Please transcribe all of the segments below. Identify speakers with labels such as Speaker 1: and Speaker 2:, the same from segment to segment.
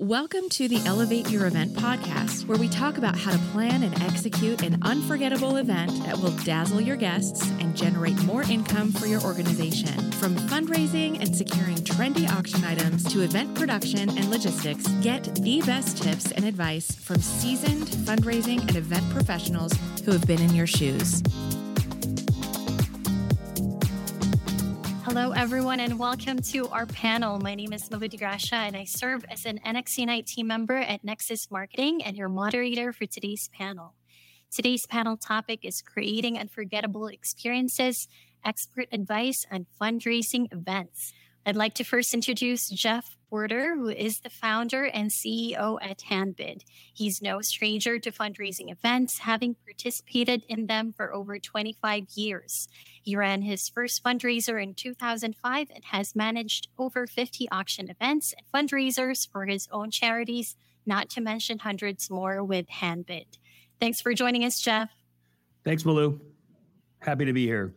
Speaker 1: Welcome to the Elevate Your Event podcast, where we talk about how to plan and execute an unforgettable event that will dazzle your guests and generate more income for your organization. From fundraising and securing trendy auction items to event production and logistics, get the best tips and advice from seasoned fundraising and event professionals who have been in your shoes.
Speaker 2: Hello, everyone, and welcome to our panel. My name is Malu Gracia, and I serve as an NXUnite team member at Nexus Marketing and your moderator for today's panel. Today's panel topic is creating unforgettable experiences, expert advice, and fundraising events. I'd like to first introduce Jeff Porter, who is the founder and CEO at Handbid. He's no stranger to fundraising events, having participated in them for over 25 years. He ran his first fundraiser in 2005 and has managed over 50 auction events and fundraisers for his own charities, not to mention hundreds more with Handbid. Thanks for joining us, Jeff.
Speaker 3: Thanks, Malu. Happy to be here.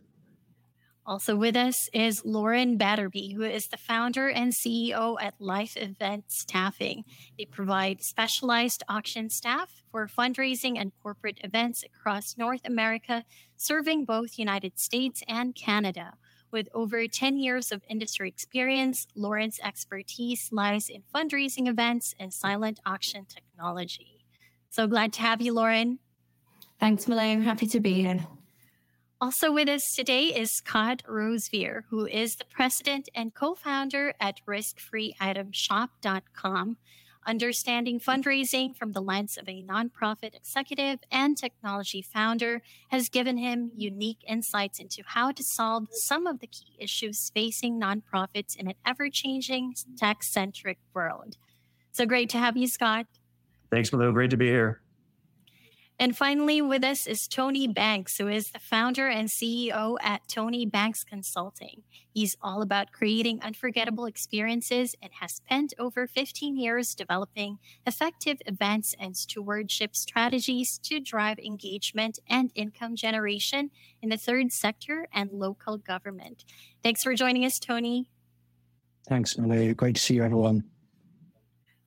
Speaker 2: Also with us is Lauren Batterby, who is the founder and CEO at Life Event Staffing. They provide specialized auction staff for fundraising and corporate events across North America, serving both United States and Canada. With over 10 years of industry experience, Lauren's expertise lies in fundraising events and silent auction technology. So glad to have you, Lauren.
Speaker 4: Thanks, Malay. Happy to be here.
Speaker 2: Also with us today is Scott Roseveare, who is the president and co-founder at riskfreeitemshop.com. Understanding fundraising from the lens of a nonprofit executive and technology founder has given him unique insights into how to solve some of the key issues facing nonprofits in an ever-changing tech-centric world. So great to have you, Scott.
Speaker 5: Thanks, Milo. Great to be here.
Speaker 2: And finally, with us is Tony Banks, who is the founder and CEO at Tony Banks Consulting. He's all about creating unforgettable experiences and has spent over 15 years developing effective events and stewardship strategies to drive engagement and income generation in the third sector and local government. Thanks for joining us, Tony.
Speaker 6: Thanks, Malay. Great to see you, everyone.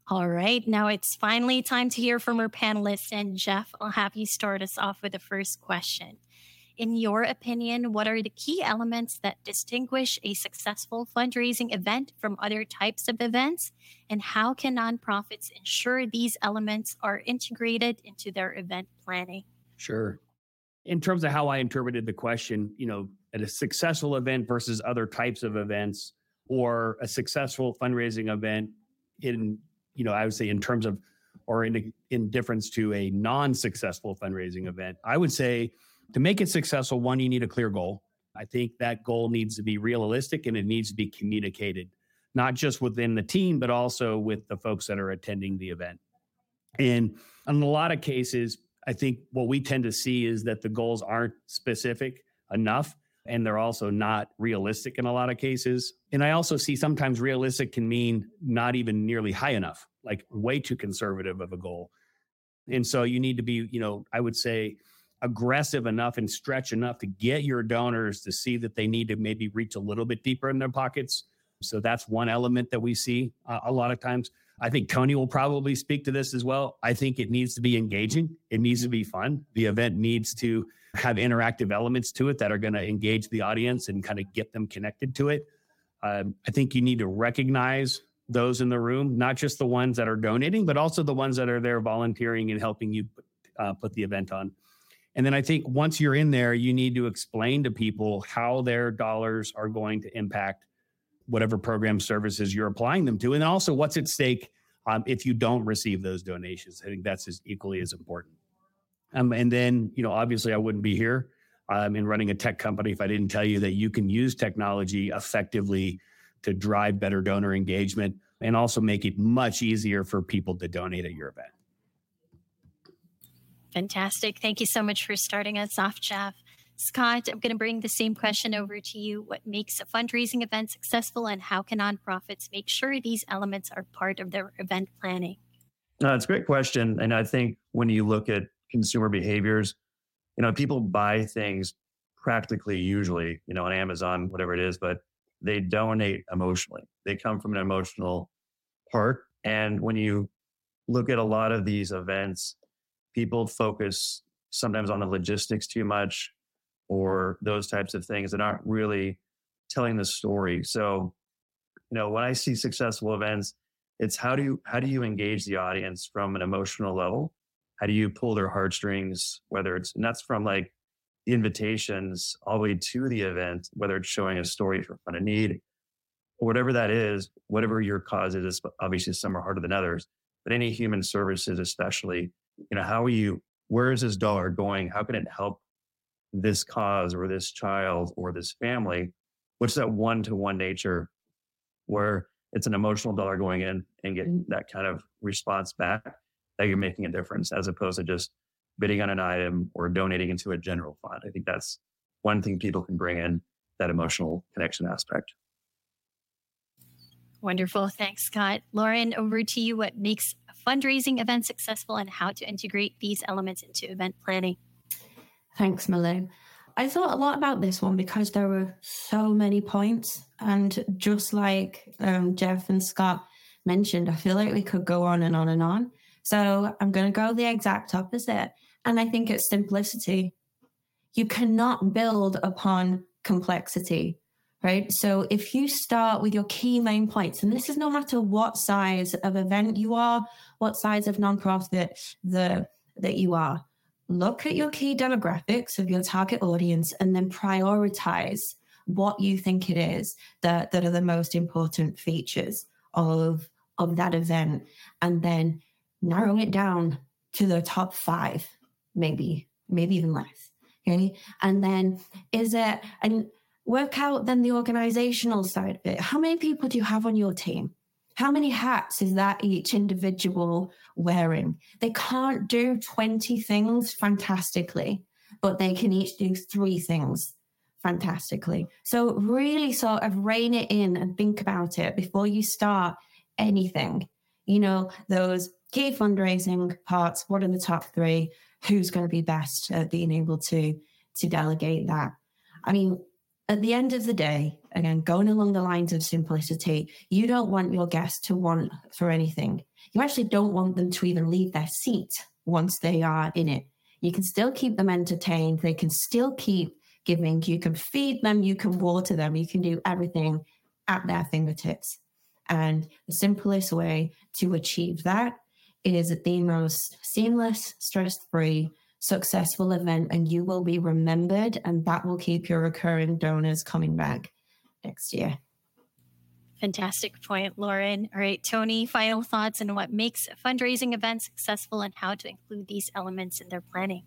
Speaker 2: All right, now it's finally time to hear from our panelists. And Jeff, I'll have you start us off with the first question. In your opinion, what are the key elements that distinguish a successful fundraising event from other types of events? And how can nonprofits ensure these elements are integrated into their event planning?
Speaker 3: Sure. In terms of how I interpreted the question, you know, at a successful event versus other types of events, or a successful fundraising event in you know, I would say in terms of or in in difference to a non-successful fundraising event, I would say to make it successful, one, you need a clear goal. I think that goal needs to be realistic and it needs to be communicated, not just within the team, but also with the folks that are attending the event. And in a lot of cases, I think what we tend to see is that the goals aren't specific enough and they're also not realistic in a lot of cases. And I also see sometimes realistic can mean not even nearly high enough, like way too conservative of a goal. And so you need to be, you know, I would say aggressive enough and stretch enough to get your donors to see that they need to maybe reach a little bit deeper in their pockets. So that's one element that we see uh, a lot of times. I think Tony will probably speak to this as well. I think it needs to be engaging. It needs to be fun. The event needs to have interactive elements to it that are going to engage the audience and kind of get them connected to it. Um, I think you need to recognize those in the room, not just the ones that are donating, but also the ones that are there volunteering and helping you uh, put the event on. And then I think once you're in there, you need to explain to people how their dollars are going to impact whatever program services you're applying them to, and also what's at stake um, if you don't receive those donations. I think that's as equally as important. Um, and then, you know, obviously, I wouldn't be here um, in running a tech company if I didn't tell you that you can use technology effectively to drive better donor engagement and also make it much easier for people to donate at your event.
Speaker 2: Fantastic. Thank you so much for starting us off, Jeff. Scott, I'm going to bring the same question over to you. What makes a fundraising event successful, and how can nonprofits make sure these elements are part of their event planning?
Speaker 5: No, it's a great question. And I think when you look at consumer behaviors, you know, people buy things practically usually, you know, on Amazon, whatever it is, but they donate emotionally. They come from an emotional part. And when you look at a lot of these events, people focus sometimes on the logistics too much or those types of things that aren't really telling the story. So, you know, when I see successful events, it's how do you how do you engage the audience from an emotional level? How do you pull their heartstrings, whether it's and that's from like the invitations all the way to the event, whether it's showing a story for fund a need, or whatever that is, whatever your cause is, obviously some are harder than others, but any human services, especially, you know, how are you, where is this dollar going? How can it help this cause or this child or this family? What's that one to one nature where it's an emotional dollar going in and getting mm. that kind of response back that you're making a difference as opposed to just bidding on an item or donating into a general fund. I think that's one thing people can bring in that emotional connection aspect.
Speaker 2: Wonderful. Thanks, Scott. Lauren, over to you. What makes a fundraising event successful and how to integrate these elements into event planning?
Speaker 4: Thanks, Malou. I thought a lot about this one because there were so many points. And just like um, Jeff and Scott mentioned, I feel like we could go on and on and on. So I'm going to go the exact opposite. And I think it's simplicity. You cannot build upon complexity, right? So if you start with your key main points, and this is no matter what size of event you are, what size of nonprofit the, that you are, look at your key demographics of your target audience and then prioritize what you think it is that, that are the most important features of, of that event and then narrow it down to the top five maybe maybe even less okay and then is it and work out then the organizational side of it how many people do you have on your team how many hats is that each individual wearing? They can't do 20 things fantastically, but they can each do three things fantastically. So, really sort of rein it in and think about it before you start anything. You know, those key fundraising parts, what are the top three? Who's going to be best at being able to to delegate that? I mean, at the end of the day, again, going along the lines of simplicity, you don't want your guests to want for anything. You actually don't want them to even leave their seat once they are in it. You can still keep them entertained. They can still keep giving. You can feed them. You can water them. You can do everything at their fingertips. And the simplest way to achieve that is the most seamless, stress free, successful event and you will be remembered and that will keep your recurring donors coming back next year.
Speaker 2: Fantastic point, Lauren. All right, Tony, final thoughts on what makes a fundraising event successful and how to include these elements in their planning.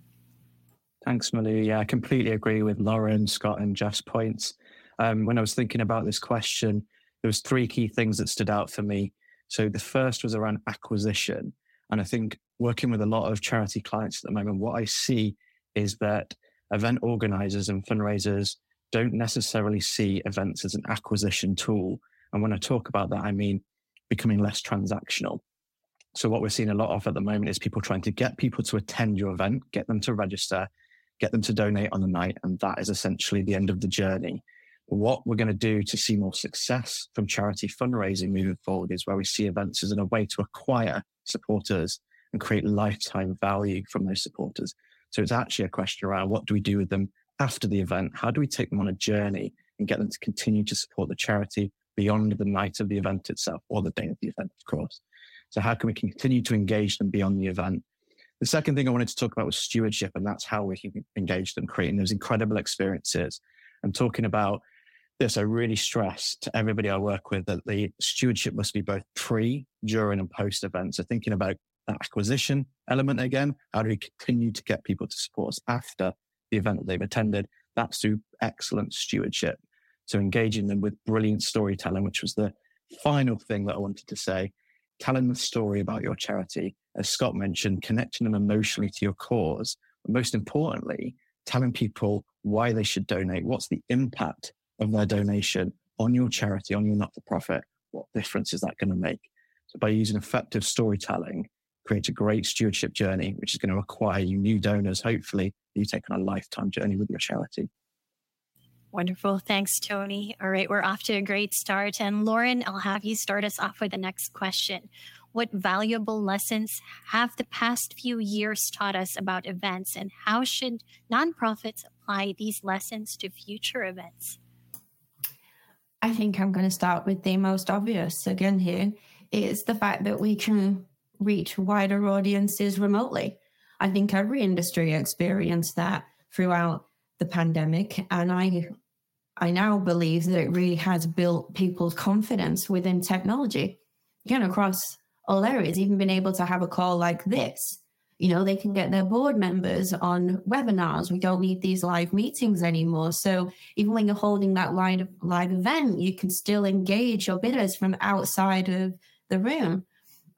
Speaker 6: Thanks, Malou. Yeah, I completely agree with Lauren, Scott, and Jeff's points. Um, when I was thinking about this question, there was three key things that stood out for me. So the first was around acquisition. And I think working with a lot of charity clients at the moment, what I see is that event organizers and fundraisers don't necessarily see events as an acquisition tool. And when I talk about that, I mean becoming less transactional. So, what we're seeing a lot of at the moment is people trying to get people to attend your event, get them to register, get them to donate on the night. And that is essentially the end of the journey. What we're going to do to see more success from charity fundraising moving forward is where we see events as a way to acquire supporters and create lifetime value from those supporters. So it's actually a question around what do we do with them after the event? How do we take them on a journey and get them to continue to support the charity beyond the night of the event itself or the day of the event, of course? So how can we continue to engage them beyond the event? The second thing I wanted to talk about was stewardship, and that's how we can engage them, creating those incredible experiences. And talking about this, I really stress to everybody I work with that the stewardship must be both pre, during, and post event. So thinking about that acquisition element again. How do we continue to get people to support us after the event that they've attended? That's through excellent stewardship. So engaging them with brilliant storytelling, which was the final thing that I wanted to say. Telling the story about your charity, as Scott mentioned, connecting them emotionally to your cause. But most importantly, telling people why they should donate. What's the impact of their donation on your charity, on your not for profit? What difference is that going to make? So by using effective storytelling, create a great stewardship journey, which is going to acquire you new donors. Hopefully, you take on a lifetime journey with your charity.
Speaker 2: Wonderful. Thanks, Tony. All right, we're off to a great start. And Lauren, I'll have you start us off with the next question. What valuable lessons have the past few years taught us about events, and how should nonprofits apply these lessons to future events?
Speaker 4: I think I'm going to start with the most obvious again here is the fact that we can reach wider audiences remotely. I think every industry experienced that throughout the pandemic. And I I now believe that it really has built people's confidence within technology. Again, across all areas, even being able to have a call like this. You know, they can get their board members on webinars. We don't need these live meetings anymore. So even when you're holding that live, live event, you can still engage your bidders from outside of the room.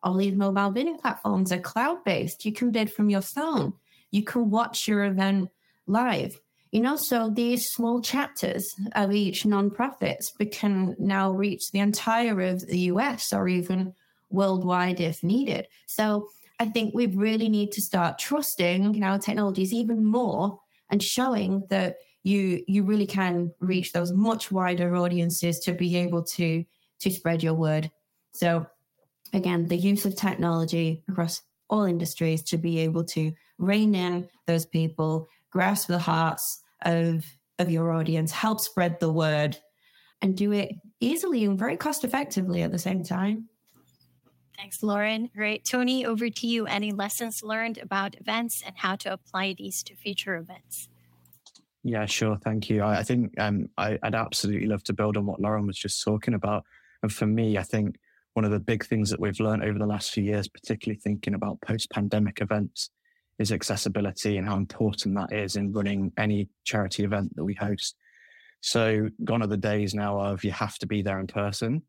Speaker 4: All these mobile bidding platforms are cloud based. You can bid from your phone. You can watch your event live. You know, so these small chapters of each nonprofit can now reach the entire of the US or even worldwide if needed. So I think we really need to start trusting our technologies even more and showing that you you really can reach those much wider audiences to be able to to spread your word. So again, the use of technology across all industries to be able to rein in those people, grasp the hearts of of your audience, help spread the word, and do it easily and very cost effectively at the same time.
Speaker 2: Thanks, Lauren. Great. Tony, over to you. Any lessons learned about events and how to apply these to future events?
Speaker 6: Yeah, sure. Thank you. I, I think um, I, would absolutely love to build on what Lauren was just talking about. And for me, I think one of the big things that we've learned over the last few years, particularly thinking about post pandemic events, is accessibility and how important that is in running any charity event that we host. So gone are the days now of you have to be there in person.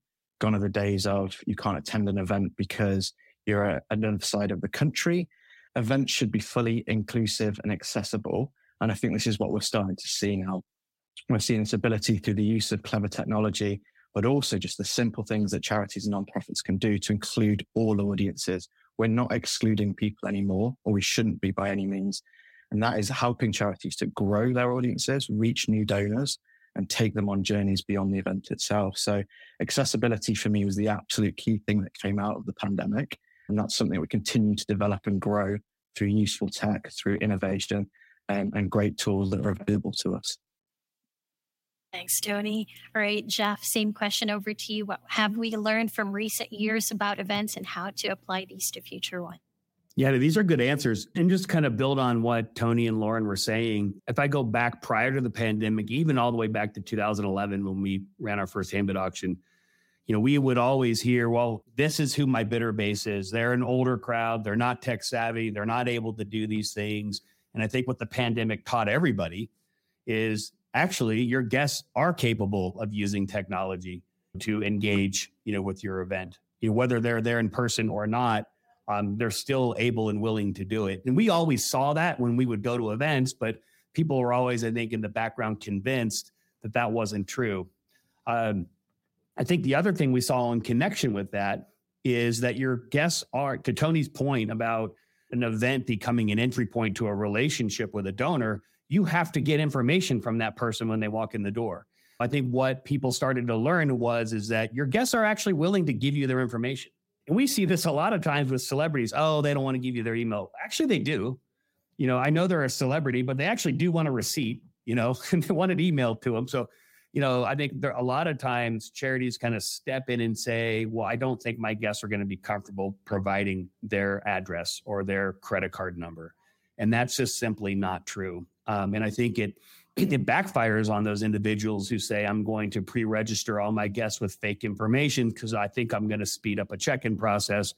Speaker 6: Gone are the days of you can't attend an event because you're at another side of the country. Events should be fully inclusive and accessible. And I think this is what we're starting to see now. We're seeing this ability through the use of clever technology, but also just the simple things that charities and nonprofits can do to include all audiences, we're not excluding people anymore, or we shouldn't be by any means. And that is helping charities to grow their audiences, reach new donors, and take them on journeys beyond the event itself. So, accessibility for me was the absolute key thing that came out of the pandemic. And that's something we continue to develop and grow through useful tech, through innovation, um, and great tools that are available to us.
Speaker 2: Thanks, Tony. All right, Jeff, same question over to you. What have we learned from recent years about events and how to apply these to future ones?
Speaker 3: Yeah, these are good answers. And just kind of build on what Tony and Lauren were saying. If I go back prior to the pandemic, even all the way back to 2011 when we ran our first handbid auction, you know, we would always hear, well, this is who my bidder base is. They're an older crowd. They're not tech savvy. They're not able to do these things. And I think what the pandemic taught everybody is actually your guests are capable of using technology to engage, you know, with your event. You know, whether they're there in person or not, um, they're still able and willing to do it. And we always saw that when we would go to events, but people were always, I think, in the background convinced that that wasn't true. Um, I think the other thing we saw in connection with that is that your guests are, to Tony's point about an event becoming an entry point to a relationship with a donor, you have to get information from that person when they walk in the door. I think what people started to learn was is that your guests are actually willing to give you their information. And we see this a lot of times with celebrities. Oh, they don't want to give you their email. Actually, they do. You know, I know they're a celebrity, but they actually do want a receipt, you know, and they want it emailed to them. So, you know, I think there a lot of times charities kind of step in and say, well, I don't think my guests are going to be comfortable providing their address or their credit card number. And that's just simply not true. Um, and I think it it backfires on those individuals who say, I'm going to pre register all my guests with fake information because I think I'm going to speed up a check in process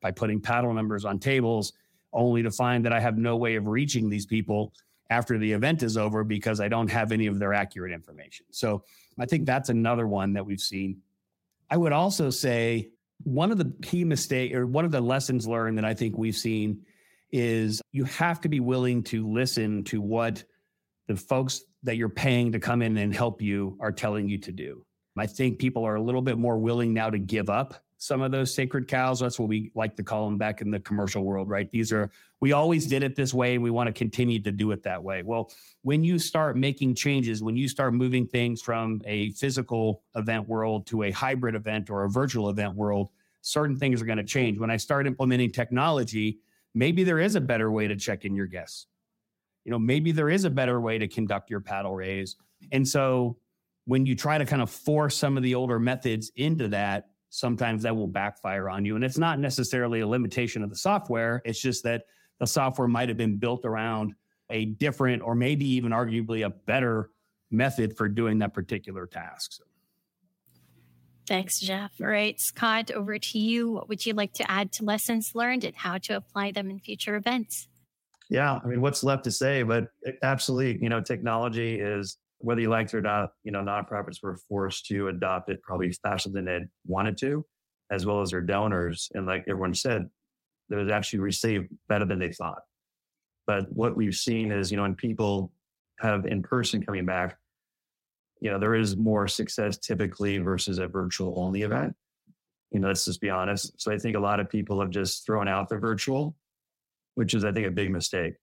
Speaker 3: by putting paddle numbers on tables, only to find that I have no way of reaching these people after the event is over because I don't have any of their accurate information. So I think that's another one that we've seen. I would also say one of the key mistake or one of the lessons learned that I think we've seen is you have to be willing to listen to what the folks that you're paying to come in and help you are telling you to do. I think people are a little bit more willing now to give up some of those sacred cows. That's what we like to call them back in the commercial world, right? These are, we always did it this way and we want to continue to do it that way. Well, when you start making changes, when you start moving things from a physical event world to a hybrid event or a virtual event world, certain things are going to change. When I start implementing technology, maybe there is a better way to check in your guests. You know, maybe there is a better way to conduct your paddle raise. And so when you try to kind of force some of the older methods into that, sometimes that will backfire on you. And it's not necessarily a limitation of the software, it's just that the software might have been built around a different or maybe even arguably a better method for doing that particular task. So.
Speaker 2: Thanks, Jeff. All right, Scott, over to you. What would you like to add to lessons learned and how to apply them in future events?
Speaker 5: Yeah, I mean, what's left to say? But eh, absolutely, you know, technology is whether you liked it or not, you know, nonprofits were forced to adopt it probably faster than they wanted to, as well as their donors. And like everyone said, it was actually received better than they thought. But what we've seen is, you know, when people have in person coming back, you know, there is more success typically versus a virtual only event. You know, let's just be honest. So I think a lot of people have just thrown out the virtual, which is, I think, a big mistake.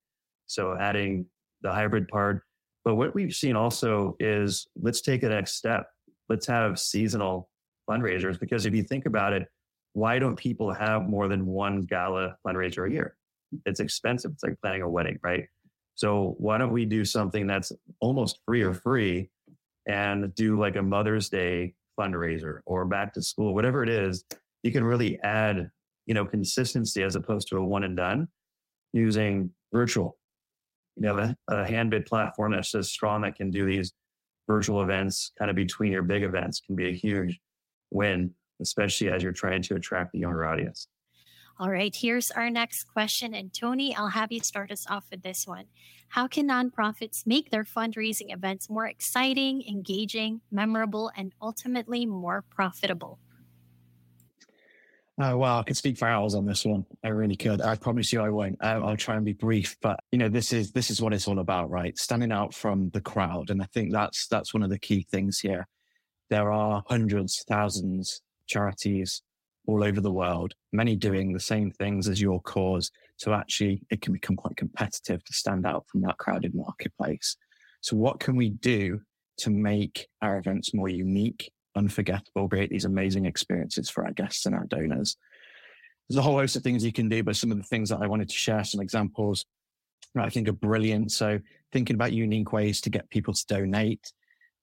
Speaker 5: So adding the hybrid part, but what we've seen also is let's take a next step. Let's have seasonal fundraisers because if you think about it, why don't people have more than one gala fundraiser a year? It's expensive. It's like planning a wedding, right? So why don't we do something that's almost free or free and do like a Mother's Day fundraiser or back to school, whatever it is, you can really add, you know, consistency as opposed to a one and done using virtual you know, a, a handbid platform that's just strong that can do these virtual events kind of between your big events can be a huge win, especially as you're trying to attract the younger audience.
Speaker 2: All right, here's our next question. And Tony, I'll have you start us off with this one. How can nonprofits make their fundraising events more exciting, engaging, memorable, and ultimately more profitable?
Speaker 6: Oh, well, I could speak for hours on this one. I really could. I promise you I won't. I'll try and be brief, but you know, this is, this is what it's all about, right? Standing out from the crowd. And I think that's, that's one of the key things here. There are hundreds, thousands charities all over the world, many doing the same things as your cause. So actually it can become quite competitive to stand out from that crowded marketplace. So what can we do to make our events more unique unforgettable, create these amazing experiences for our guests and our donors. There's a whole host of things you can do, but some of the things that I wanted to share, some examples I think are brilliant. So thinking about unique ways to get people to donate.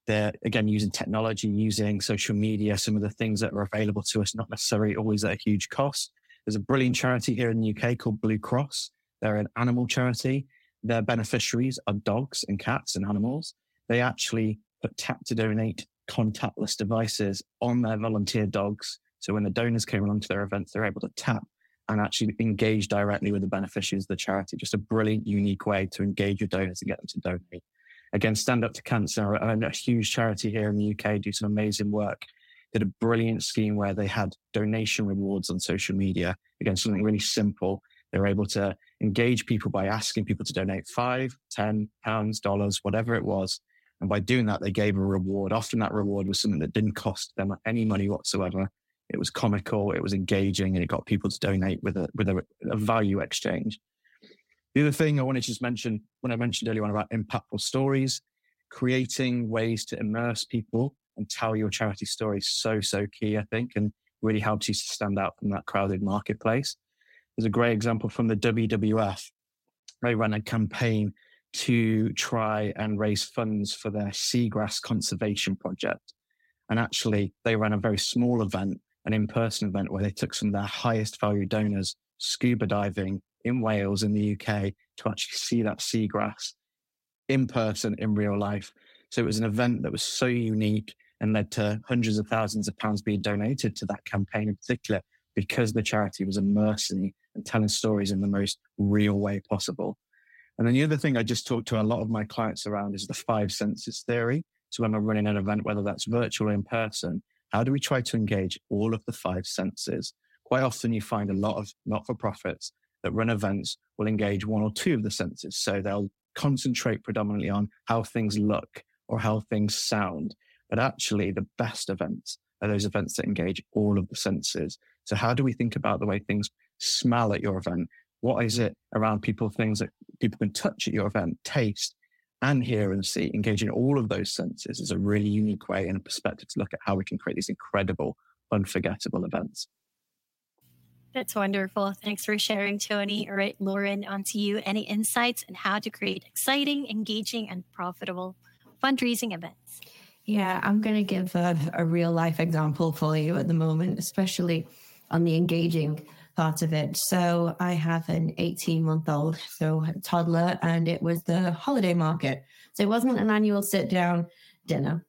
Speaker 6: They're again using technology, using social media, some of the things that are available to us, not necessarily always at a huge cost. There's a brilliant charity here in the UK called Blue Cross. They're an animal charity. Their beneficiaries are dogs and cats and animals. They actually put tap to donate contactless devices on their volunteer dogs. So when the donors came along to their events, they're able to tap and actually engage directly with the beneficiaries of the charity. Just a brilliant, unique way to engage your donors and get them to donate. Again, Stand Up to Cancer, a huge charity here in the UK, do some amazing work. Did a brilliant scheme where they had donation rewards on social media. Again, something really simple. They were able to engage people by asking people to donate five, ten pounds, dollars, whatever it was, and by doing that, they gave a reward. Often that reward was something that didn't cost them any money whatsoever. It was comical, it was engaging, and it got people to donate with a with a, a value exchange. The other thing I wanted to just mention when I mentioned earlier on about impactful stories, creating ways to immerse people and tell your charity story is so, so key, I think, and really helps you to stand out from that crowded marketplace. There's a great example from the WWF. They ran a campaign to try and raise funds for their seagrass conservation project. And actually, they ran a very small event, an in person event, where they took some of their highest value donors scuba diving in Wales, in the UK, to actually see that seagrass in person, in real life. So it was an event that was so unique and led to hundreds of thousands of pounds being donated to that campaign in particular because the charity was immersing and telling stories in the most real way possible. And then the other thing I just talk to a lot of my clients around is the five senses theory. So when we're running an event, whether that's virtual or in person, how do we try to engage all of the five senses? Quite often you find a lot of not for profits that run events will engage one or two of the senses. So they'll concentrate predominantly on how things look or how things sound. But actually, the best events are those events that engage all of the senses. So, how do we think about the way things smell at your event? What is it around people, things that people can touch at your event, taste and hear and see, engaging all of those senses is a really unique way and a perspective to look at how we can create these incredible, unforgettable events.
Speaker 2: That's wonderful. Thanks for sharing, Tony. All right, Lauren, on to you. Any insights on how to create exciting, engaging, and profitable fundraising events?
Speaker 4: Yeah, I'm going to give a, a real life example for you at the moment, especially on the engaging part of it. So I have an 18 month old, so toddler, and it was the holiday market. So it wasn't an annual sit down dinner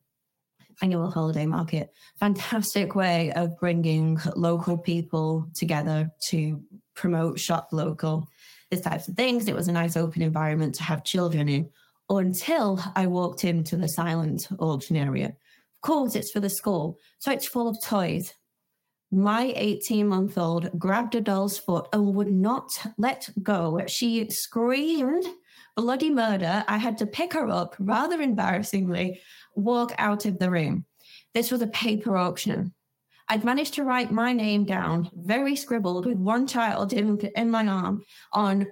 Speaker 4: annual holiday market. Fantastic way of bringing local people together to promote shop local, these types of things. It was a nice open environment to have children in until I walked into the silent auction area. Of course, it's for the school, so it's full of toys. My 18 month old grabbed a doll's foot and would not let go. She screamed bloody murder. I had to pick her up rather embarrassingly walk out of the room. This was a paper auction. I'd managed to write my name down, very scribbled, with one child in, in my arm on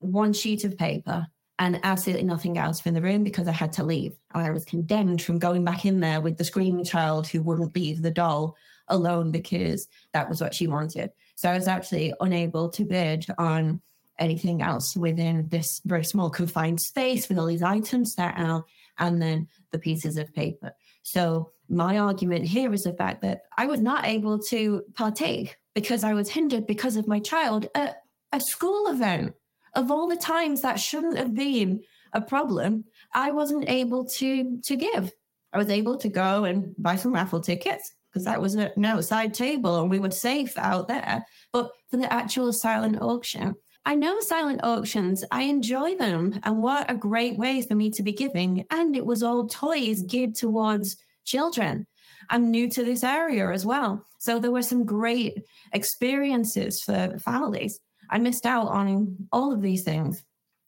Speaker 4: one sheet of paper and absolutely nothing else in the room because I had to leave. I was condemned from going back in there with the screaming child who wouldn't leave the doll alone because that was what she wanted. So I was actually unable to bid on anything else within this very small confined space with all these items set out and then the pieces of paper. So my argument here is the fact that I was not able to partake because I was hindered because of my child at a school event. Of all the times that shouldn't have been a problem, I wasn't able to to give. I was able to go and buy some raffle tickets because that was an outside table and we were safe out there. But for the actual silent auction, I know silent auctions. I enjoy them. And what a great way for me to be giving. And it was all toys geared towards children. I'm new to this area as well. So there were some great experiences for families. I missed out on all of these things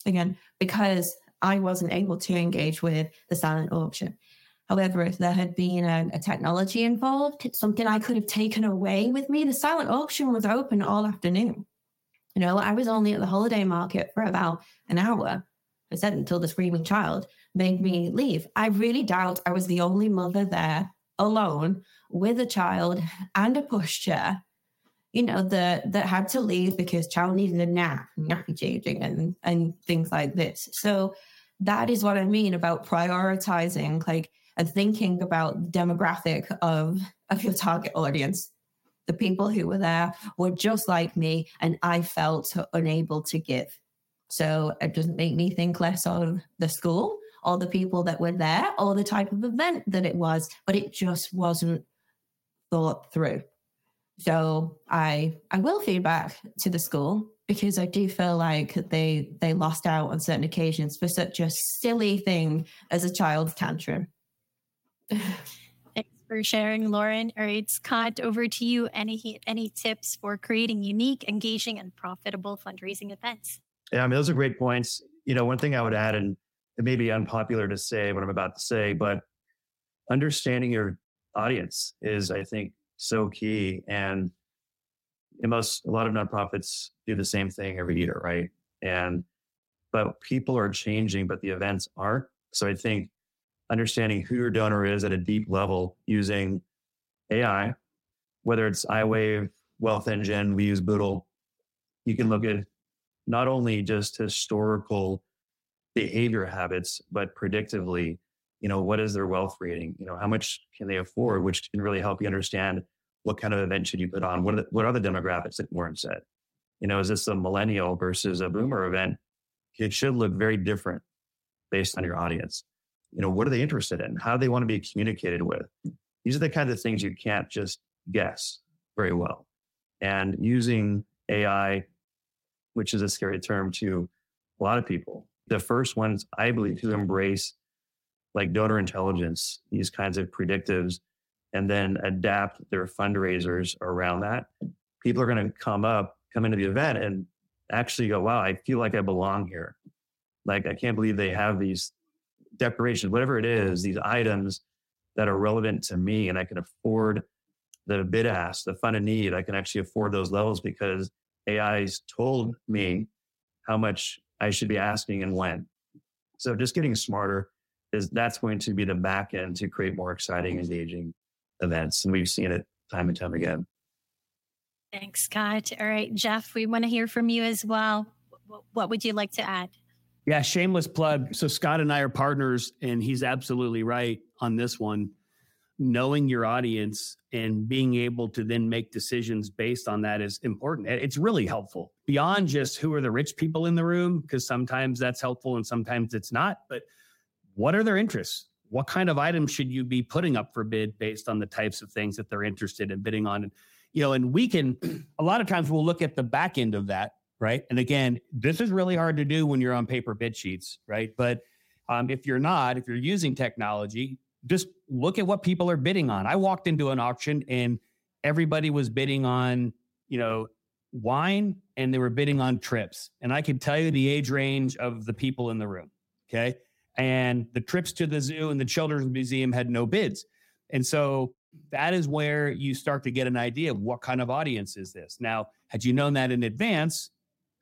Speaker 4: again because I wasn't able to engage with the silent auction. However, if there had been a, a, technology involved, something I could have taken away with me, the silent auction was open all afternoon. You know, I was only at the holiday market for about an hour. I said until the screaming child made me leave. I really doubt I was the only mother there alone with a child and a pushchair, you know, that that had to leave because child needed a nap, nappy changing and and things like this. So that is what I mean about prioritizing like and thinking about the demographic of of your target audience the people who were there were just like me, and I felt unable to give. So it doesn't make me think less of the school or the people that were there or the type of event that it was, but it just wasn't thought through. So I I will feedback to the school because I do feel like they they lost out on certain occasions for such a silly thing as a child's tantrum.
Speaker 2: For sharing, Lauren. All right, Scott, over to you. Any any tips for creating unique, engaging, and profitable fundraising events?
Speaker 5: Yeah, I mean, those are great points. You know, one thing I would add, and it may be unpopular to say what I'm about to say, but understanding your audience is, I think, so key. And most a lot of nonprofits do the same thing every year, right? And but people are changing, but the events aren't. So I think understanding who your donor is at a deep level using AI, whether it's iWave, Wealth Engine, we use Boodle. You can look at not only just historical behavior habits, but predictively, you know, what is their wealth rating? You know, how much can they afford, which can really help you understand what kind of event should you put on? What are the, what are the demographics that Lauren said? You know, is this a millennial versus a boomer event? It should look very different based on your audience you know what are they interested in? How do they want to be communicated with? These are the kinds of things you can't just guess very well. And using ai which is a scary term to a lot of people the first ones i believe to embrace like donor intelligence these kinds of predictives and then adapt their fundraisers around that people are going to come up come into the event and actually go wow i feel like i belong here. Like i can't believe they have these decorations, whatever it is, these items that are relevant to me and I can afford the bid ask, the fund a need, I can actually afford those levels because AI's told me how much I should be asking and when. So just getting smarter is that's going to be the back end to create more exciting, engaging events. And we've seen it time and time again.
Speaker 2: Thanks, Scott. All right, Jeff, we want to hear from you as well. What would you like to add?
Speaker 3: Yeah, shameless plug. So Scott and I are partners, and he's absolutely right on this one. Knowing your audience and being able to then make decisions based on that is important. It's really helpful beyond just who are the rich people in the room, because sometimes that's helpful and sometimes it's not. But what are their interests? What kind of items should you be putting up for bid based on the types of things that they're interested in bidding on? And, you know, and we can, a lot of times we'll look at the back end of that, right? And again, this is really hard to do when you're on paper bid sheets, right? But um, if you're not, if you're using technology, just look at what people are bidding on. I walked into an auction and everybody was bidding on, you know, wine and they were bidding on trips. And I can tell you the age range of the people in the room. Okay. And the trips to the zoo and the children's museum had no bids. And so that is where you start to get an idea of what kind of audience is this. Now, had you known that in advance,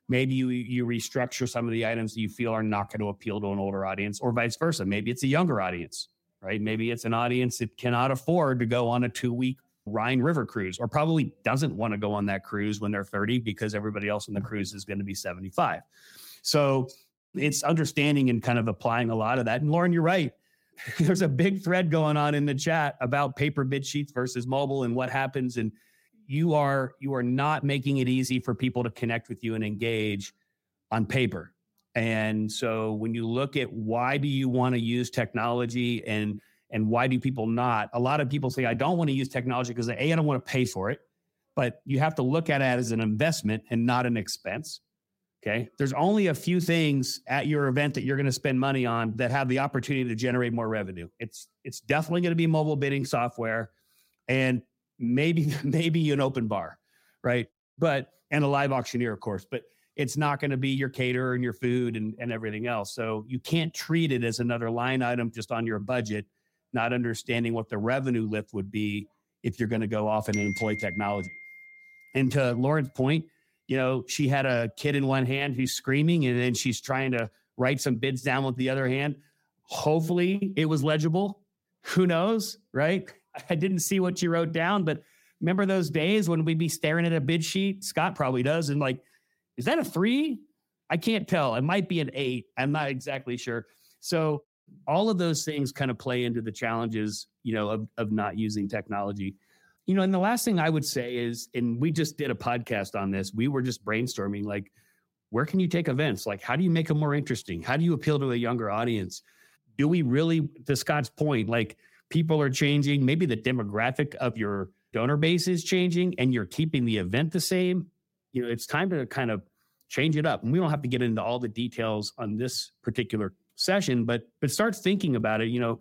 Speaker 3: maybe you you restructure some of the items that you feel are not going to appeal to an older audience, or vice versa. Maybe it's a younger audience, right? Maybe it's an audience that cannot afford to go on a two week Rhine River cruise, or probably doesn't want to go on that cruise when they're 30 because everybody else on the cruise is going to be 75. So it's understanding and kind of applying a lot of that. And Lauren, you're right. there's a big thread going on in the chat about paper bid sheets versus mobile and what happens and you are you are not making it easy for people to connect with you and engage on paper and so when you look at why do you want to use technology and and why do people not a lot of people say i don't want to use technology because a i don't want to pay for it but you have to look at it as an investment and not an expense Okay. There's only a few things at your event that you're going to spend money on that have the opportunity to generate more revenue. It's it's definitely going to be mobile bidding software and maybe maybe an open bar, right? But and a live auctioneer, of course, but it's not going to be your caterer and your food and, and everything else. So you can't treat it as another line item just on your budget, not understanding what the revenue lift would be if you're going to go off and employ technology. And to Lauren's point, you know, she had a kid in one hand who's screaming and then she's trying to write some bids down with the other hand. Hopefully it was legible. Who knows, right? I didn't see what you wrote down, but remember those days when we'd be staring at a bid sheet? Scott probably does. And like, is that a three? I can't tell. It might be an eight. I'm not exactly sure. So all of those things kind of play into the challenges, you know, of, of not using technology. You know, and the last thing I would say is, and we just did a podcast on this. We were just brainstorming, like, where can you take events? Like, how do you make them more interesting? How do you appeal to a younger audience? Do we really, to Scott's point, like people are changing, maybe the demographic of your donor base is changing and you're keeping the event the same? You know, it's time to kind of change it up. And we don't have to get into all the details on this particular session, but but start thinking about it. You know,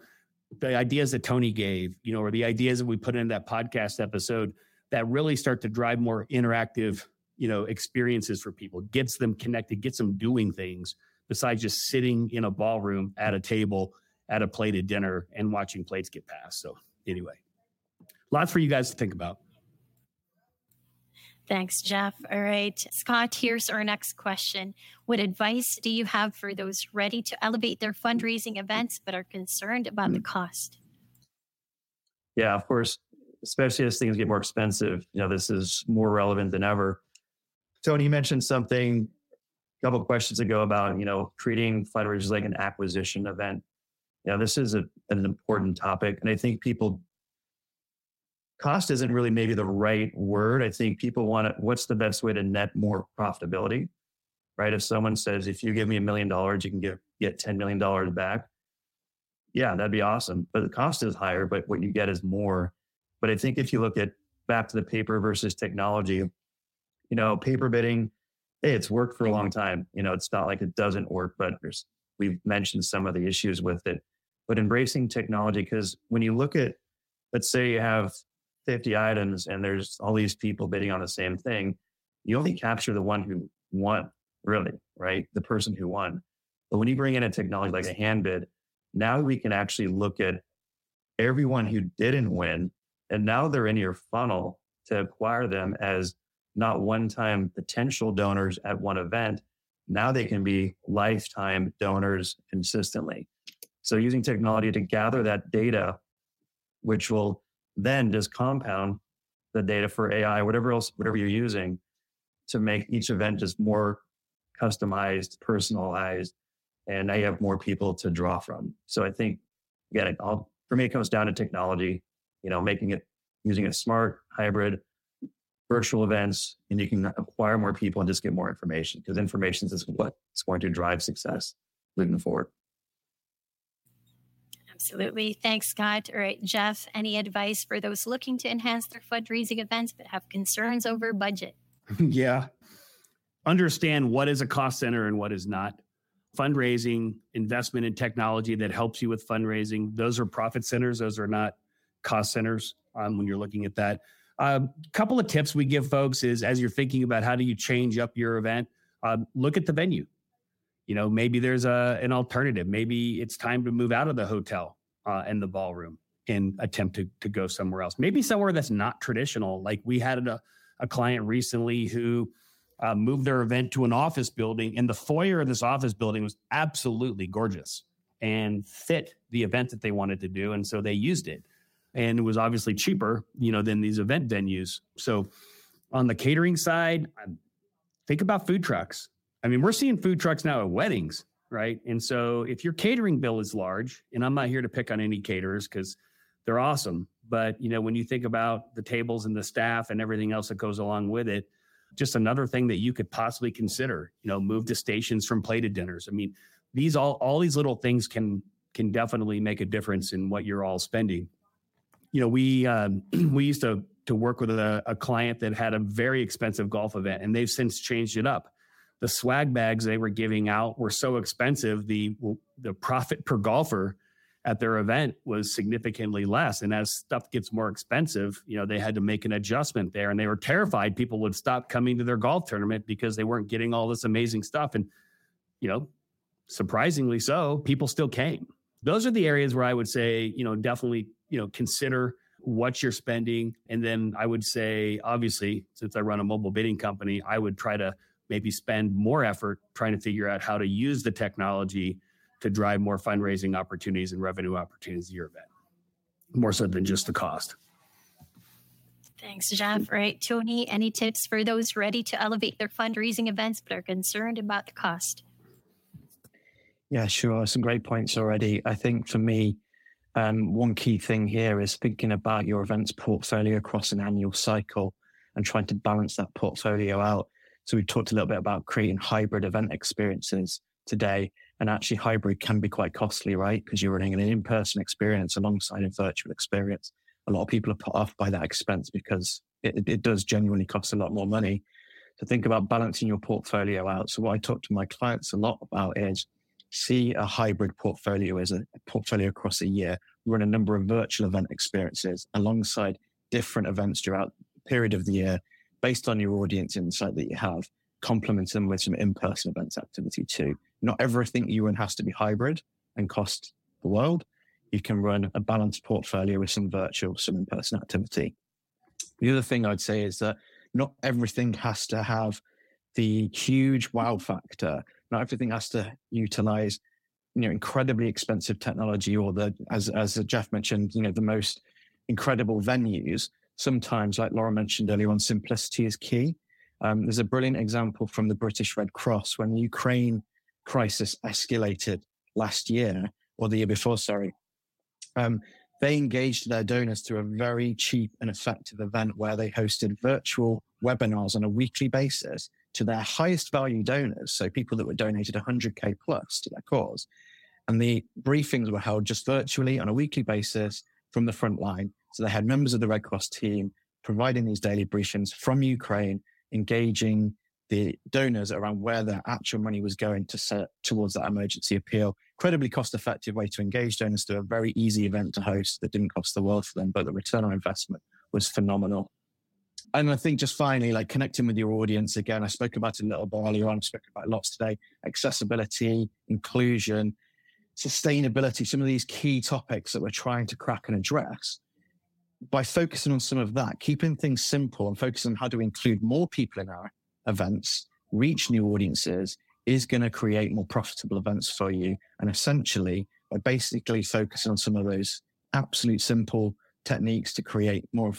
Speaker 3: the ideas that Tony gave, you know, or the ideas that we put in that podcast episode that really start to drive more interactive, you know, experiences for people, gets them connected, gets them doing things besides just sitting in a ballroom at a table at a plated dinner and watching plates get passed. So anyway, lots for you guys to think about.
Speaker 2: Thanks, Jeff. All right. Scott, here's our next question. What advice do you have for those ready to elevate their fundraising events but are concerned about the hmm. cost?
Speaker 5: Yeah, of course, especially as things get more expensive, you know, this is more relevant than ever. Tony, you mentioned something a couple of questions ago about, you know, treating fundraisers like an acquisition event. Yeah, this is a, an important topic. And I think people cost isn't really maybe the right word. I think people want to, what's the best way to net more profitability, right? If someone says, if you give me a million dollars, you can get, get $10 million back. Yeah, that'd be awesome. But the cost is higher, but what you get is more. But I think if you look at back to the paper versus technology, you know, paper bidding, hey, it's worked for a long time. You know, it's not like it doesn't work, but we've mentioned some of the issues with it. But embracing technology, because when you look at, let's say you have 50 items and there's all these people bidding on the same thing, you only capture the one who won, really, right? The person who won. But when you bring in a technology like a Handbid, now we can actually look at everyone who didn't win, and now they're in your funnel to acquire them as not one time potential donors at one event. Now they can be lifetime donors consistently. So using technology to gather that data, which will then just compound the data for AI, whatever else, whatever you're using to make each event just more customized, personalized, and now you have more people to draw from. So I think again, all for me it comes down to technology, you know, making it using it smart, hybrid, virtual events, and you can acquire more people and just get more information because information is what's going to drive success moving forward.
Speaker 2: Absolutely. Thanks, Scott. All right, Jeff, any advice for those looking to enhance their fundraising events but have concerns over budget?
Speaker 3: yeah. Understand what is a cost center and what is not. Fundraising, investment in technology that helps you with fundraising, those are profit centers. Those are not cost centers um, when you're looking at that. A uh, couple of tips we give folks is as you're thinking about how do you change up your event, uh, look at the venue. You know, maybe there's a an alternative. Maybe it's time to move out of the hotel uh, and the ballroom and attempt to to go somewhere else. Maybe somewhere that's not traditional. Like we had a, a client recently who uh, moved their event to an office building, and the foyer of this office building was absolutely gorgeous and fit the event that they wanted to do, and so they used it and it was obviously cheaper, you know, than these event venues. So on the catering side, think about food trucks. I mean, we're seeing food trucks now at weddings, right? And so if your catering bill is large, and I'm not here to pick on any caterers because they're awesome, but you know, when you think about the tables and the staff and everything else that goes along with it, just another thing that you could possibly consider, you know, move to stations from plated dinners. I mean, these all all these little things can can definitely make a difference in what you're all spending you know, we um, we used to to work with a, a client that had a very expensive golf event, and they've since changed it up. The swag bags they were giving out were so expensive, the the profit per golfer at their event was significantly less. And as stuff gets more expensive, you know, they had to make an adjustment there, and they were terrified people would stop coming to their golf tournament because they weren't getting all this amazing stuff. And you know, surprisingly so, people still came. Those are the areas where I would say, you know, definitely you know, consider what you're spending. And then I would say, obviously, since I run a mobile bidding company, I would try to maybe spend more effort trying to figure out how to use the technology to drive more fundraising opportunities and revenue opportunities at your event, more so than just the cost.
Speaker 2: Thanks, Jeff. Right. Tony, any tips for those ready to elevate their fundraising events but are concerned about the cost?
Speaker 6: Yeah, sure. Some great points already. I think for me, um, one key thing here is thinking about your events portfolio across an annual cycle and trying to balance that portfolio out. So we talked a little bit about creating hybrid event experiences today. And actually hybrid can be quite costly, right? Because you're running an in-person experience alongside a virtual experience. A lot of people are put off by that expense because it, it does genuinely cost a lot more money. So think about balancing your portfolio out. So what I talk to my clients a lot about is see a hybrid portfolio as a portfolio across a year, run a number of virtual event experiences alongside different events throughout the period of the year based on your audience insight that you have, complement them with some in-person events activity too. Not everything you run has to be hybrid and cost the world. You can run a balanced portfolio with some virtual, some in-person activity. The other thing I'd say is that not everything has to have the huge wow factor not everything has to utilize, you know, incredibly expensive technology or the, as, as Jeff mentioned, you know, the most incredible venues. Sometimes, like Laura mentioned earlier on, simplicity is key. Um, there's a brilliant example from the British Red Cross when the Ukraine crisis escalated last year or the year before, sorry. Um, they engaged their donors through a very cheap and effective event where they hosted virtual webinars on a weekly basis to their highest value donors, so people that were donated 100K plus to their cause. And the briefings were held just virtually on a weekly basis from the front line. So they had members of the Red Cross team providing these daily briefings from Ukraine, engaging the donors around where their actual money was going to set towards that emergency appeal. Incredibly cost effective way to engage donors to a very easy event to host that didn't cost the world for them, but the return on investment was phenomenal and I think just finally, like connecting with your audience again, I spoke about it a little bit earlier on, I spoke about lots today, accessibility, inclusion, sustainability, some of these key topics that we're trying to crack and address. By focusing on some of that, keeping things simple and focusing on how to include more people in our events, reach new audiences, is going to create more profitable events for you. And essentially, by basically focusing on some of those absolute simple techniques to create more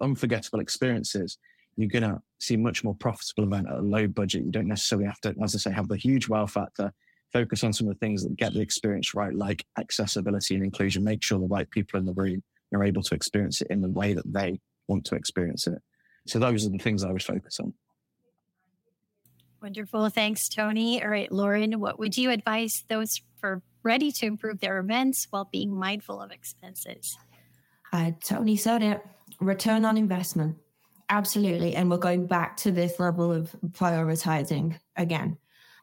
Speaker 6: unforgettable experiences, you're going to see much more profitable event at a low budget. You don't necessarily have to, as I say, have the huge wow factor. Focus on some of the things that get the experience right, like accessibility and inclusion. Make sure the right people in the room are able to experience it in the way that they want to experience it. So those are the things I would focus on.
Speaker 2: Wonderful. Thanks, Tony. All right, Lauren, what would you advise those for ready to improve their events while being mindful of expenses?
Speaker 4: Uh, Tony said it return on investment. Absolutely. And we're going back to this level of prioritizing again.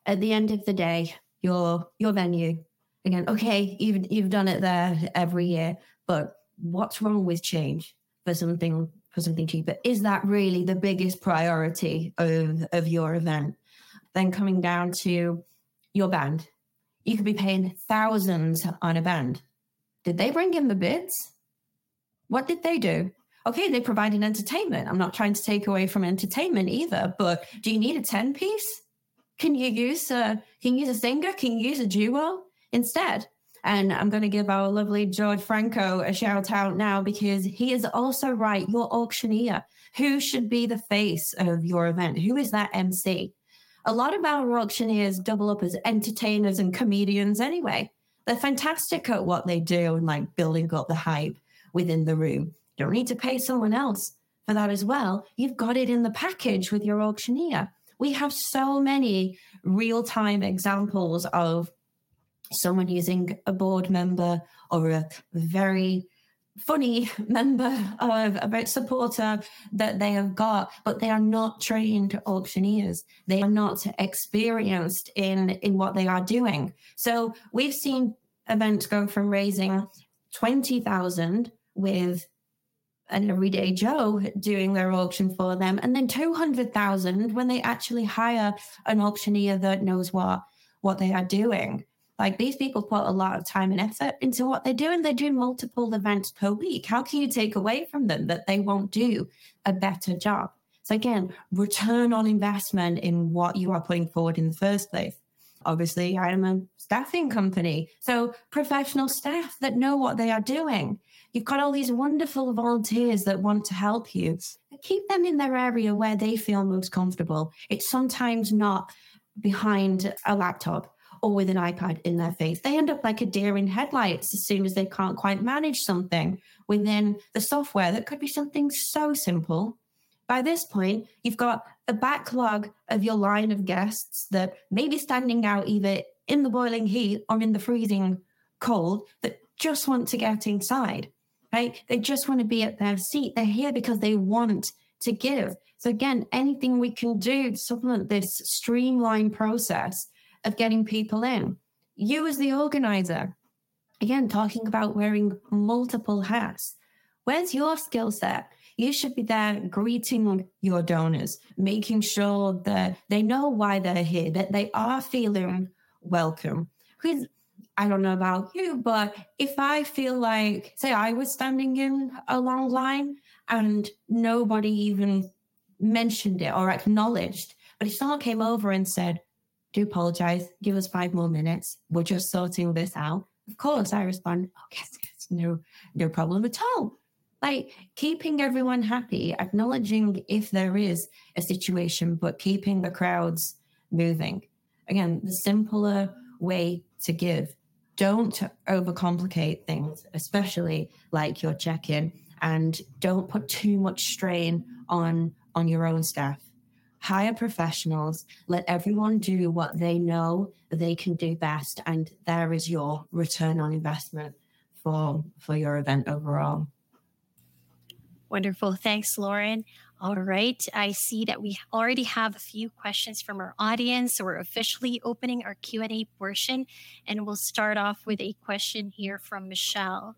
Speaker 4: At the end of the day, your your venue, again, okay, you've you've done it there every year, but what's wrong with change for something for something cheaper? Is that really the biggest priority of, of your event? Then coming down to your band. You could be paying thousands on a band. Did they bring in the bids? What did they do? okay, they provided entertainment. I'm not trying to take away from entertainment either, but do you need a 10 piece? Can you use a can you use a singer? Can you use a duo instead? And I'm going to give our lovely George Franco a shout out now because he is also right. Your auctioneer, who should be the face of your event? Who is that MC? A lot of our auctioneers double up as entertainers and comedians anyway. They're fantastic at what they do and like building up the hype within the room You don't need to pay someone else for that as well. You've got it in the package with your auctioneer. We have so many real time examples of someone using a board member or a very funny member of a supporter that they have got, but they are not trained auctioneers. They are not experienced in, in what they are doing. So we've seen events go from raising 20,000 with an everyday Joe doing their auction for them, and then 200,000 when they actually hire an auctioneer that knows what what they are doing. Like these people put a lot of time and effort into what they're doing. They do multiple events per week. How can you take away from them that they won't do a better job? So again, return on investment in what you are putting forward in the first place. Obviously, I am a staffing company. So professional staff that know what they are doing. You've got all these wonderful volunteers that want to help you. Keep them in their area where they feel most comfortable. It's sometimes not behind a laptop or with an iPad in their face. They end up like a deer in headlights as soon as they can't quite manage something within the software that could be something so simple. By this point, you've got a backlog of your line of guests that may be standing out either in the boiling heat or in the freezing cold that just want to get inside right? They just want to be at their seat. They're here because they want to give. So again, anything we can do to supplement this streamlined process of getting people in. You as the organizer, again, talking about wearing multiple hats. Where's your skill set? You should be there greeting your donors, making sure that they know why they're here, that they are feeling welcome. Because I don't know about you, but if I feel like, say, I was standing in a long line and nobody even mentioned it or acknowledged, but if someone came over and said, do apologize, give us five more minutes, we're just sorting this out. Of course, I respond, oh, yes, yes, no, no problem at all. Like keeping everyone happy, acknowledging if there is a situation, but keeping the crowds moving. Again, the simpler way to give don't overcomplicate things, especially like your check-in, and don't put too much strain on on your own staff. Hire professionals, let everyone do what they know they can do best, and there is your return on investment for for your event overall.
Speaker 2: Wonderful. Thanks, Lauren. All right. I see that we already have a few questions from our audience. So we're officially opening our Q&A portion and we'll start off with a question here from Michelle.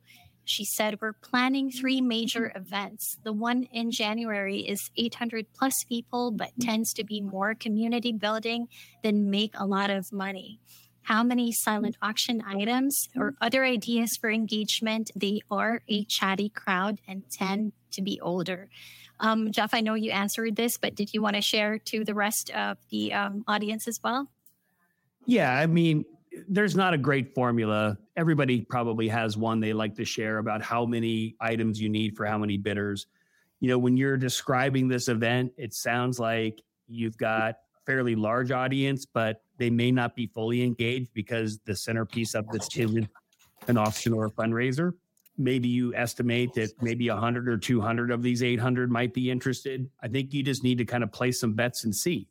Speaker 2: She said, We're planning three major events. The one in January is 800 plus people, but tends to be more community building than make a lot of money. How many silent auction items or other ideas for engagement? They are a chatty crowd and tend to be older. Um, Jeff, I know you answered this, but did you want to share to the rest of the um, audience as well?
Speaker 3: Yeah, I mean, there's not a great formula. Everybody probably has one they like to share about how many items you need for how many bidders. You know, when you're describing this event, it sounds like you've got a fairly large audience, but they may not be fully engaged because the centerpiece of this isn't an auction or a fundraiser. Maybe you estimate that maybe 100 or 200 of these 800 might be interested. I think you just need to kind of place some bets and see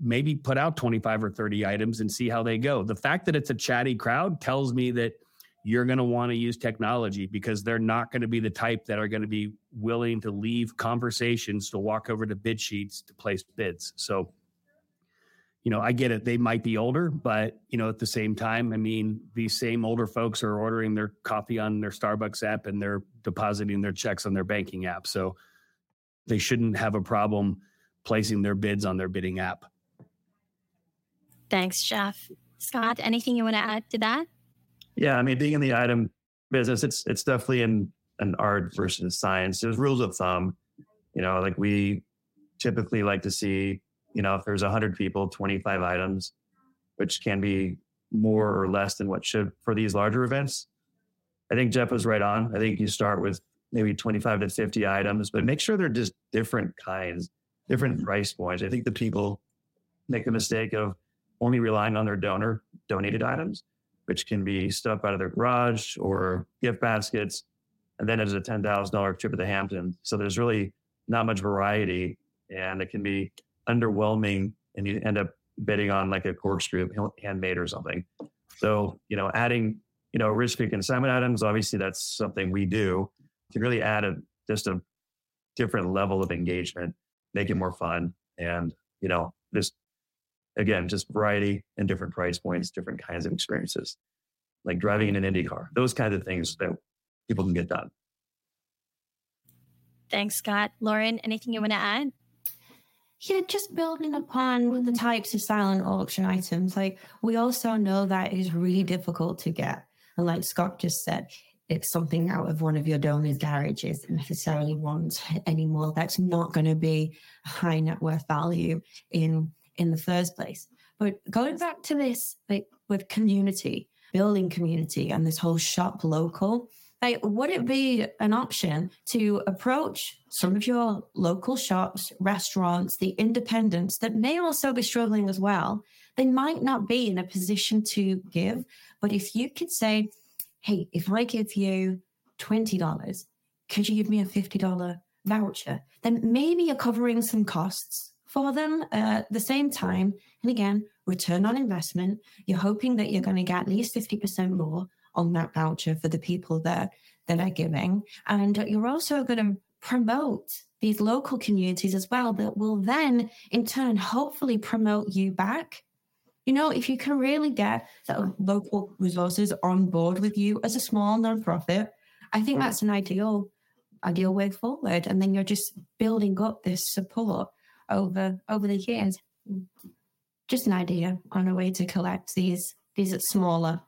Speaker 3: maybe put out 25 or 30 items and see how they go. The fact that it's a chatty crowd tells me that you're going to want to use technology because they're not going to be the type that are going to be willing to leave conversations to walk over to bid sheets to place bids. So, you know, I get it. They might be older, but, you know, at the same time, I mean, these same older folks are ordering their coffee on their Starbucks app and they're depositing their checks on their banking app. So they shouldn't have a problem placing their bids on their bidding app.
Speaker 2: Thanks, Jeff. Scott, anything you want to add to that?
Speaker 5: Yeah, I mean, being in the item business, it's it's definitely an an art versus science. There's rules of thumb. You know, like we typically like to see, you know, if there's 100 people, 25 items, which can be more or less than what should for these larger events. I think Jeff was right on. I think you start with maybe 25 to 50 items, but make sure they're just different kinds, different price points. I think the people make the mistake of only relying on their donor donated items, which can be stuff out of their garage or gift baskets. And then it's a $10,000 trip to the Hamptons. So there's really not much variety and it can be underwhelming and you end up bidding on like a corkscrew handmade or something. So, you know, adding, you know, risk free consignment items, obviously that's something we do to really add a, just a different level of engagement, make it more fun and, you know, just again, just variety and different price points, different kinds of experiences, like driving in an Indy car, those kinds of things that people can get done.
Speaker 2: Thanks, Scott. Lauren, anything you want to add?
Speaker 4: Yeah, just building upon the types of silent auction items. Like we also know that is really difficult to get. And like Scott just said, it's something out of one of your donors' garages necessarily want anymore. That's not going to be a high net worth value in in the first place. But going back to this, like with community, building community and this whole shop local, like would it be an option to approach some of your local shops, restaurants, the independents that may also be struggling as well? They might not be in a position to give, but if you could say, hey, if I give you $20, could you give me a $50 voucher? Then maybe you're covering some costs for them at the same time. And again, return on investment. You're hoping that you're going to get at least 50% more on that voucher for the people that, that are giving. And you're also going to promote these local communities as well that will then in turn hopefully promote you back. You know, if you can really get the local resources on board with you as a small nonprofit, I think mm. that's an ideal ideal way forward. And then you're just building up this support over over the years. Just an idea on a way to collect these these smaller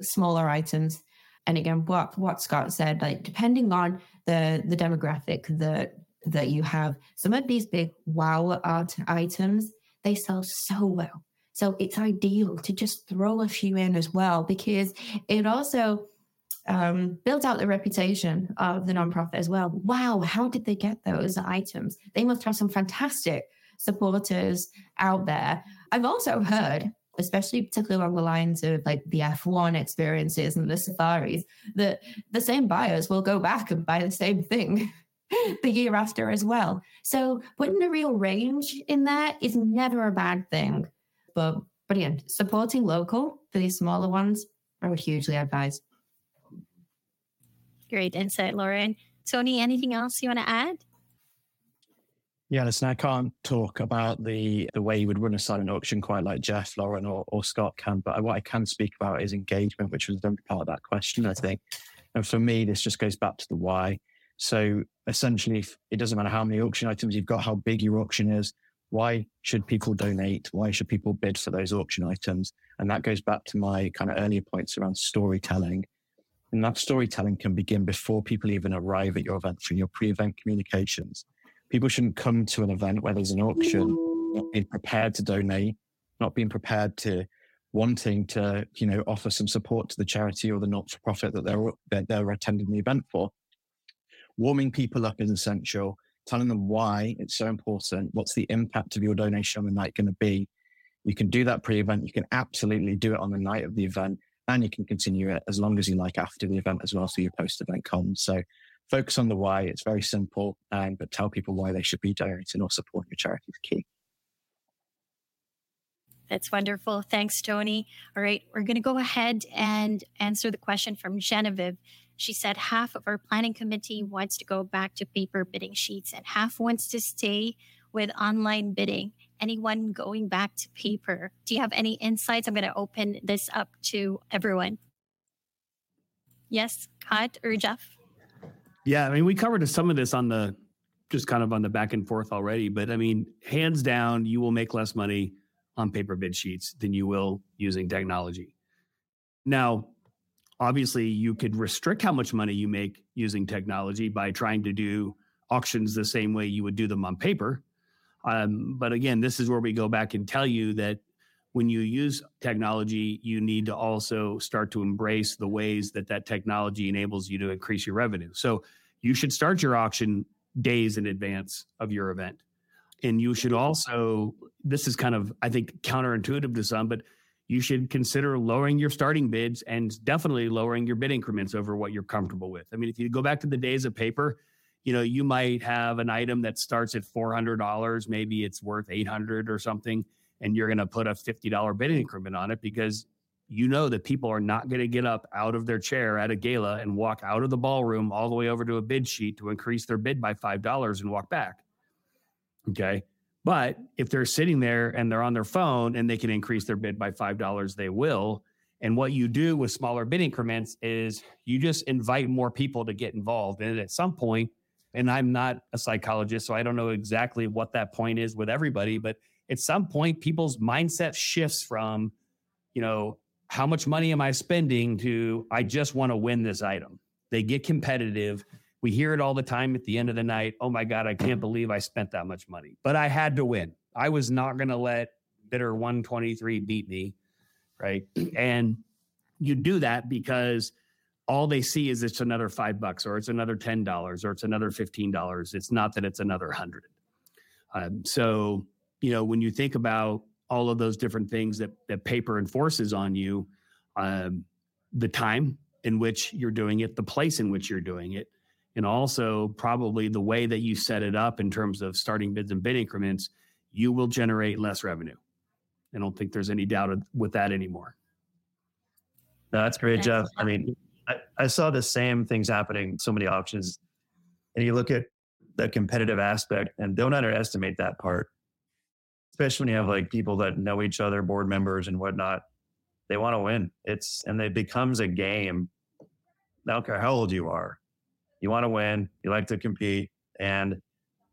Speaker 4: smaller items. And again, what what Scott said, like depending on the the demographic that that you have, some of these big wow art items they sell so well. So it's ideal to just throw a few in as well because it also um, built out the reputation of the nonprofit as well. Wow, how did they get those items? They must have some fantastic supporters out there. I've also heard, especially particularly along the lines of like the F1 experiences and the safaris, that the same buyers will go back and buy the same thing. the year after as well. So putting a real range in there is never a bad thing. But but again, supporting local for these smaller ones, I would hugely advise.
Speaker 2: Great insight, Lauren. Tony, anything else you want to add?
Speaker 6: Yeah, listen, I can't talk about the the way you would run a silent auction quite like Jeff, Lauren, or, or Scott can, but what I can speak about is engagement, which was part of that question, I think. And for me, this just goes back to the why. So essentially, it doesn't matter how many auction items you've got, how big your auction is, why should people donate? Why should people bid for those auction items? And that goes back to my kind of earlier points around storytelling and that storytelling can begin before people even arrive at your event through your pre event communications. People shouldn't come to an event where there's an auction not being prepared to donate, not being prepared to wanting to, you know, offer some support to the charity or the not-for-profit that they're that they're attending the event for. Warming people up is essential. Telling them why it's so important. What's the impact of your donation on the night going to be? You can do that pre-event. You can absolutely do it on the night of the event, and you can continue it as long as you like after the event as well. So your post-event comms. So focus on the why. It's very simple, and but tell people why they should be donating or supporting your charity is key.
Speaker 2: That's wonderful. Thanks, Tony. All right, we're going to go ahead and answer the question from Genevieve. She said half of our planning committee wants to go back to paper bidding sheets and half wants to stay with online bidding. Anyone going back to paper? Do you have any insights? I'm going to open this up to everyone. Yes, Scott or Jeff?
Speaker 3: Yeah, I mean, we covered some of this on the just kind of on the back and forth already, but I mean, hands down, you will make less money on paper bid sheets than you will using technology. Now, obviously, you could restrict how much money you make using technology by trying to do auctions the same way you would do them on paper. Um, but again, this is where we go back and tell you that when you use technology, you need to also start to embrace the ways that that technology enables you to increase your revenue. So you should start your auction days in advance of your event. And you should also, this is kind of, I think, counterintuitive to some, but you should consider lowering your starting bids and definitely lowering your bid increments over what you're comfortable with. I mean, if you go back to the days of paper, you know, you might have an item that starts at $400, maybe it's worth 800 or something, and you're going to put a $50 bid increment on it because you know that people are not going to get up out of their chair at a gala and walk out of the ballroom all the way over to a bid sheet to increase their bid by $5 and walk back. Okay. But if they're sitting there and they're on their phone and they can increase their bid by $5, they will. And what you do with smaller bid increments is you just invite more people to get involved. And at some point, and I'm not a psychologist, so I don't know exactly what that point is with everybody, but at some point, people's mindset shifts from, you know, how much money am I spending to I just want to win this item. They get competitive we hear it all the time at the end of the night. Oh my God, I can't believe I spent that much money. But I had to win. I was not going to let bidder 123 beat me. Right. And you do that because all they see is it's another five bucks or it's another $10 or it's another $15. It's not that it's another hundred. Um, so, you know, when you think about all of those different things that, that paper enforces on you, um, the time in which you're doing it, the place in which you're doing it, and also probably the way that you set it up in terms of starting bids and bid increments, you will generate less revenue. I don't think there's any doubt with that anymore.
Speaker 5: No, that's great, Jeff. I mean, I, I saw the same things happening so many auctions, and you look at the competitive aspect, and don't underestimate that part. Especially when you have like people that know each other, board members and whatnot. They want to win. It's and it becomes a game. I don't care how old you are you want to win, you like to compete. And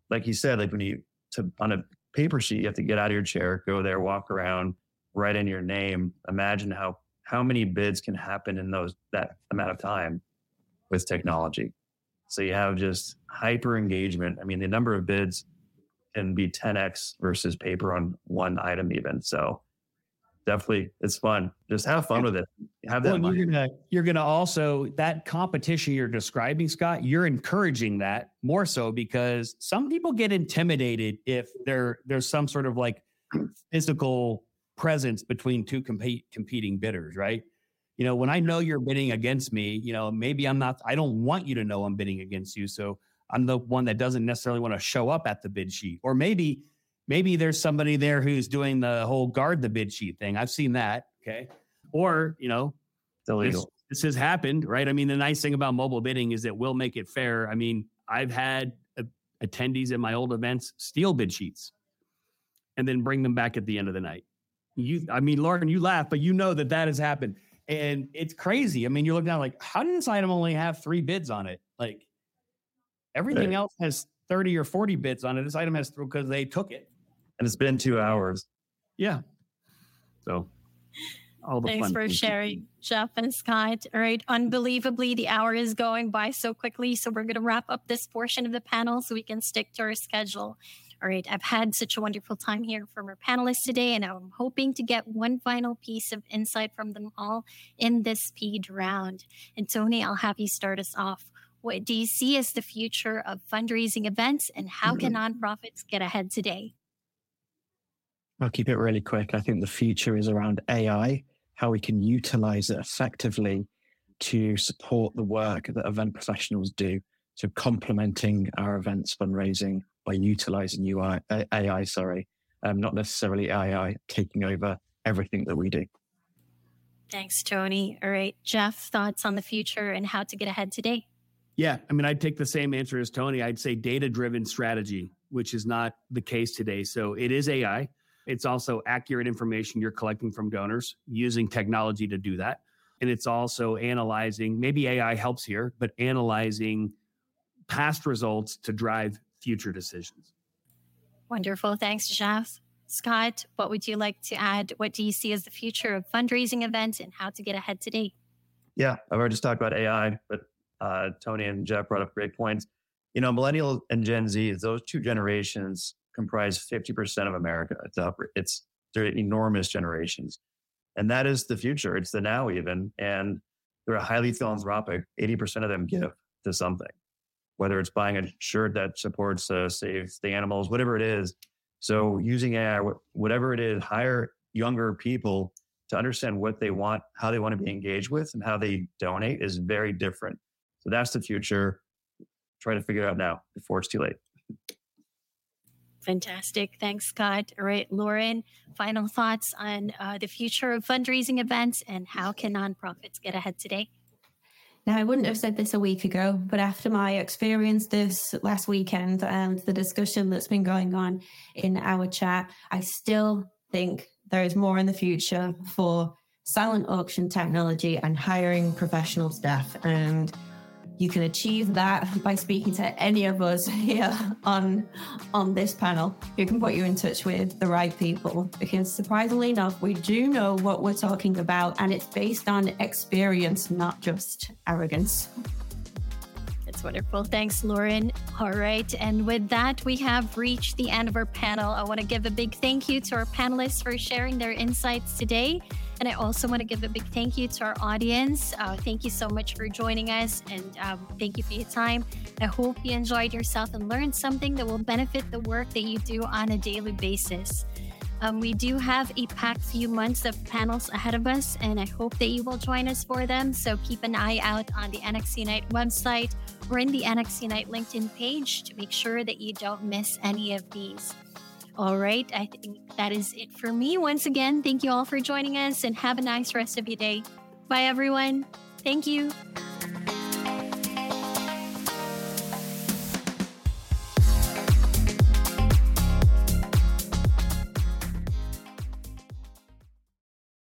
Speaker 5: like you said, like when you to on a paper sheet, you have to get out of your chair, go there, walk around, write in your name. Imagine how how many bids can happen in those that amount of time with technology. So you have just hyper engagement. I mean, the number of bids can be 10x versus paper on one item even. So definitely it's fun. Just have fun with it. Have that.
Speaker 3: Well, you're gonna you're gonna also that competition you're describing, Scott. You're encouraging that more so because some people get intimidated if there there's some sort of like physical presence between two compete, competing bidders, right? You know, when I know you're bidding against me, you know, maybe I'm not. I don't want you to know I'm bidding against you, so I'm the one that doesn't necessarily want to show up at the bid sheet, or maybe maybe there's somebody there who's doing the whole guard the bid sheet thing. I've seen that. Okay. Or, you know, this, this, has happened, right? I mean, the nice thing about mobile bidding is it will make it fair. I mean, I've had uh, attendees at my old events steal bid sheets and then bring them back at the end of the night. You, I mean, Lauren, you laugh, but you know that that has happened. And it's crazy. I mean, you look down like, how did this item only have three bids on it? Like everything right. else has 30 or 40 bids on it. This item has because they took it
Speaker 5: and it's been two hours.
Speaker 3: Yeah. So
Speaker 2: all the Thanks for sharing, Jeff and Scott. All right. Unbelievably, the hour is going by so quickly. So we're going to wrap up this portion of the panel so we can stick to our schedule. All right, I've had such a wonderful time here from our panelists today, and I'm hoping to get one final piece of insight from them all in this speed round. And Tony, I'll have you start us off. What do you see as the future of fundraising events, and how can mm-hmm. nonprofits get ahead today?
Speaker 6: I'll keep it really quick. I think the future is around AI, how we can utilize it effectively to support the work that event professionals do. So complementing our events fundraising by utilizing UI, AI, sorry, um, not necessarily AI taking over everything that we do.
Speaker 2: Thanks, Tony. All right, Jeff, thoughts on the future and how to get ahead today?
Speaker 3: Yeah, I mean, I'd take the same answer as Tony. I'd say data driven strategy, which is not the case today. So it is AI. It's also accurate information you're collecting from donors using technology to do that. And it's also analyzing, maybe AI helps here, but analyzing past results to drive future decisions.
Speaker 2: Wonderful. Thanks, Jeff. Scott, what would you like to add? What do you see as the future of fundraising events and how to get ahead today?
Speaker 5: Yeah, I've already just talked about AI, but uh, Tony and Jeff brought up great points. You know, millennial and Gen Z, those two generations comprise 50% of America. It's up, it's they're enormous generations. And that is the future. It's the now even. And they're highly philanthropic. 80% of them give to something, whether it's buying a shirt that supports uh, Save the Animals, whatever it is. So using AI, whatever it is, hire younger people to understand what they want, how they want to be engaged with, and how they donate is very different. So that's the future. Try to figure it out now before it's too late.
Speaker 2: Fantastic. Thanks, Scott. All right, Lauren, final thoughts on uh, the future of fundraising events and how can nonprofits get ahead today?
Speaker 4: Now, I wouldn't have said this a week ago, but after my experience this last weekend and the discussion that's been going on in our chat, I still think there is more in the future for silent auction technology and hiring professional staff. And you can achieve that by speaking to any of us here on on this panel. Who can put you in touch with the right people? Because surprisingly enough we do know what we're talking about and it's based on experience not just arrogance.
Speaker 2: That's wonderful. Thanks lauren. All right and with that we have reached the end of our panel. I want to give a big thank you to our panelists for sharing their insights today and I also want to give a big thank you to our audience. Uh, thank you so much for joining us and um, thank you for your time. I hope you enjoyed yourself and learned something that will benefit the work that you do on a daily basis. Um, we do have a packed few months of panels ahead of us, and I hope that you will join us for them. So keep an eye out on the NXUnite website or in the NXUnite LinkedIn page to make sure that you don't miss any of these. All right. I think that is it for me. Once again, thank you all for joining us and have a nice rest of your day. Bye, everyone. Thank you.